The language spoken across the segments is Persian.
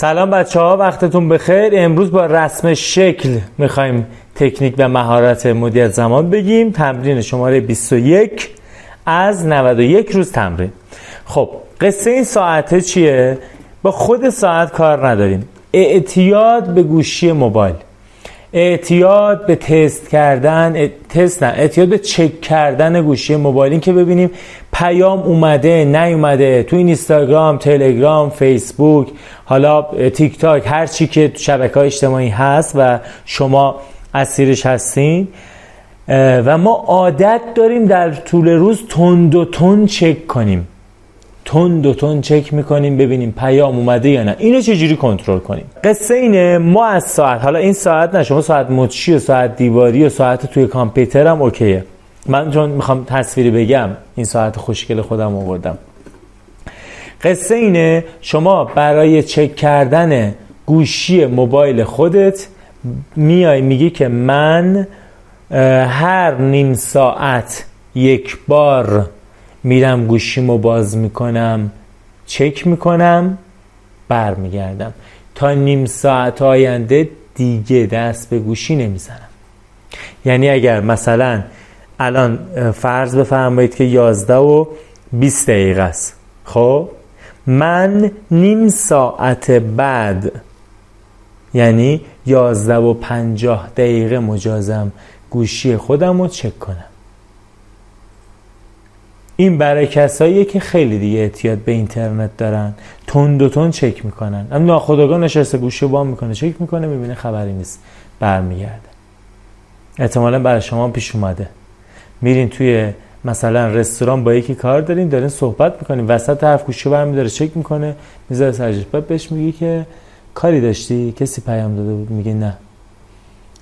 سلام بچه ها وقتتون بخیر. امروز با رسم شکل می‌خوایم تکنیک و مهارت مدیریت زمان بگیم. تمرین شماره 21 از 91 روز تمرین. خب قصه این ساعته چیه؟ با خود ساعت کار نداریم. اعتیاد به گوشی موبایل. اعتیاد به تست کردن تست نه اعتیاد به چک کردن گوشی موبایل. که ببینیم پیام اومده نیومده تو این اینستاگرام تلگرام فیسبوک حالا تیک تاک هر چی که شبکه های اجتماعی هست و شما اسیرش هستین. و ما عادت داریم در طول روز تند و تند چک کنیم. تون دو تون چک می‌کنیم ببینیم پیام اومده یا نه. اینو چجوری کنترل کنیم؟ قصه اینه ما از ساعت حالا این ساعت نه شما ساعت مچی و ساعت دیواری و ساعت توی کامپیوتر هم اوکیه. من چون می‌خوام تصویری بگم این ساعت خوشگل خودم آوردم. قصه اینه شما برای چک کردن گوشی موبایل خودت میای میگی که من هر نیم ساعت یک بار میرم گوشیمو باز می‌کنم چک می‌کنم برمیگردم. تا نیم ساعت آینده دیگه دست به گوشی نمی‌زنم. یعنی اگر مثلا الان فرض بفرمایید که 11 و 20 دقیقه است. خب؟ من نیم ساعت بعد یعنی 11 و 50 دقیقه مجازم گوشی خودم رو چک کنم. این برای کساییه که خیلی دیگه اعتیاد به اینترنت دارن. تند و تند چک می‌کنن. اما ناخودآگاه نشسته گوشی بام می‌کنه چک می‌کنه می‌بینه خبری نیست. برمیگرده. احتمالا برای شما پیش اومده. میرین توی مثلا رستوران با یکی کار دارین دارین صحبت می‌کنین. وسط حرف گوشی برمیداره چک می‌کنه. می‌ذاره سرجش بعد بهش میگی که کاری داشتی؟ کسی پیام داده بود؟ میگه نه.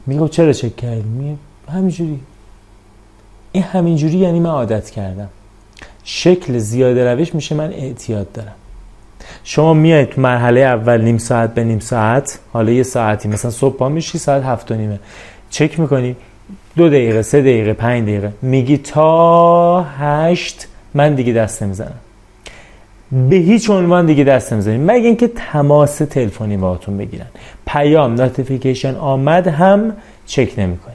میگه خب چرا چک کردی؟ میگه همینجوری. این همینجوری یعنی من عادت کردم. شکل زیاده روش میشه من اعتیاد دارم. شما میایید تو مرحله اول نیم ساعت به نیم ساعت حالا یه ساعتی مثلا صبح پا میشی ساعت هفت و نیمه. چک می‌کنی دو دقیقه سه دقیقه پنج دقیقه. میگی تا هشت من دیگه دست نمی‌زنم. به هیچ عنوان دیگه دست نمی‌زنیم مگه اینکه تماس تلفنی باهاتون بگیرن. پیام notification آمد هم چک نمی‌کنی.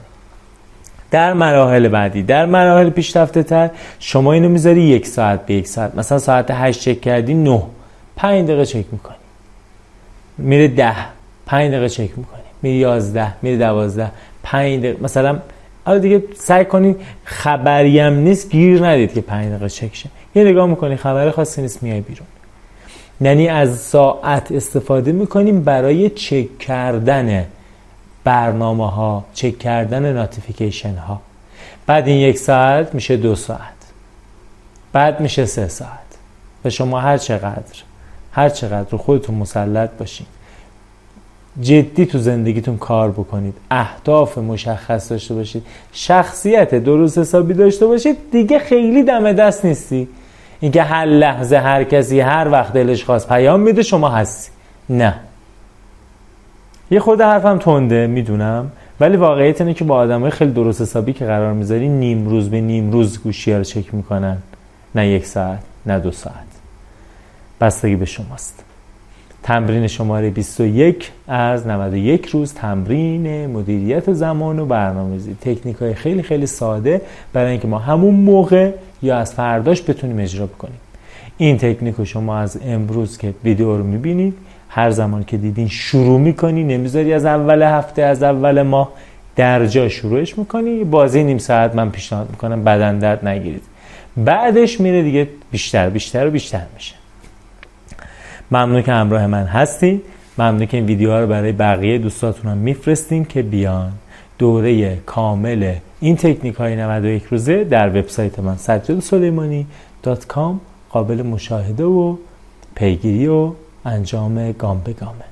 در مراحل بعدی در مراحل پیشرفته تر شما اینو می‌ذاری یک ساعت به یک ساعت. مثلا ساعت هشت چک کردی نه. پنج دقیقه چک می‌کنی. میره ده. پنج دقیقه چک می‌کنی. میره یازده میره دوازده. پنج دقیقه. مثلا حالا دیگه سعی کنید خبریم نیست گیر ندید که پنج دقیقه چک شه. یه نگاه می‌کنی خبر خاصی نیست میای بیرون. یعنی از ساعت استفاده می‌کنیم برای چک کردن برنامه ها چک کردن ناتیفیکیشن ها بعد این یک ساعت میشه دو ساعت. بعد میشه سه ساعت. و شما هر چقدر هر چقدر رو خودتون مسلط باشین. جدی تو زندگیتون کار بکنید. اهداف مشخص داشته باشید. شخصیت درست حسابی داشته باشید. دیگه خیلی دم دست نیستی. اینکه هر لحظه هر کسی هر وقت دلش خواست پیام میده شما هستی. نه. یه خود حرفم تنده می‌دونم. ولی واقعیت اینه که با آدمای خیلی درست حسابی که قرار می‌ذاری نیم روز به نیم روز گوشی رو چک می‌کنن. نه یک ساعت نه دو ساعت. بستگی به شماست. تمرین شماره 21 از 91 روز تمرین مدیریت زمان و برنامه‌ریزی. تکنیک های خیلی خیلی ساده برای اینکه ما همون موقع یا از فرداش بتونیم اجرا بکنیم. این تکنیک رو شما از امروز که ویدیو رو می‌بینید هر زمان که دیدین شروع می‌کنی نمی‌ذاری از اول هفته از اول ماه در جا شروعش می‌کنی. بازی نیم ساعت من پیشنهاد می‌کنم بدن درد نگیرید. بعدش میره دیگه بیشتر بیشتر و بیشتر میشه. ممنون که همراه من هستین. ممنون که این ویدیوها رو برای بقیه دوستاتون هم میفرستین که بیان. دوره کامل این تکنیک های 91 روزه در وبسایت من سجاد سلیمانی قابل مشاهده و پیگیری و انجام گام به گامه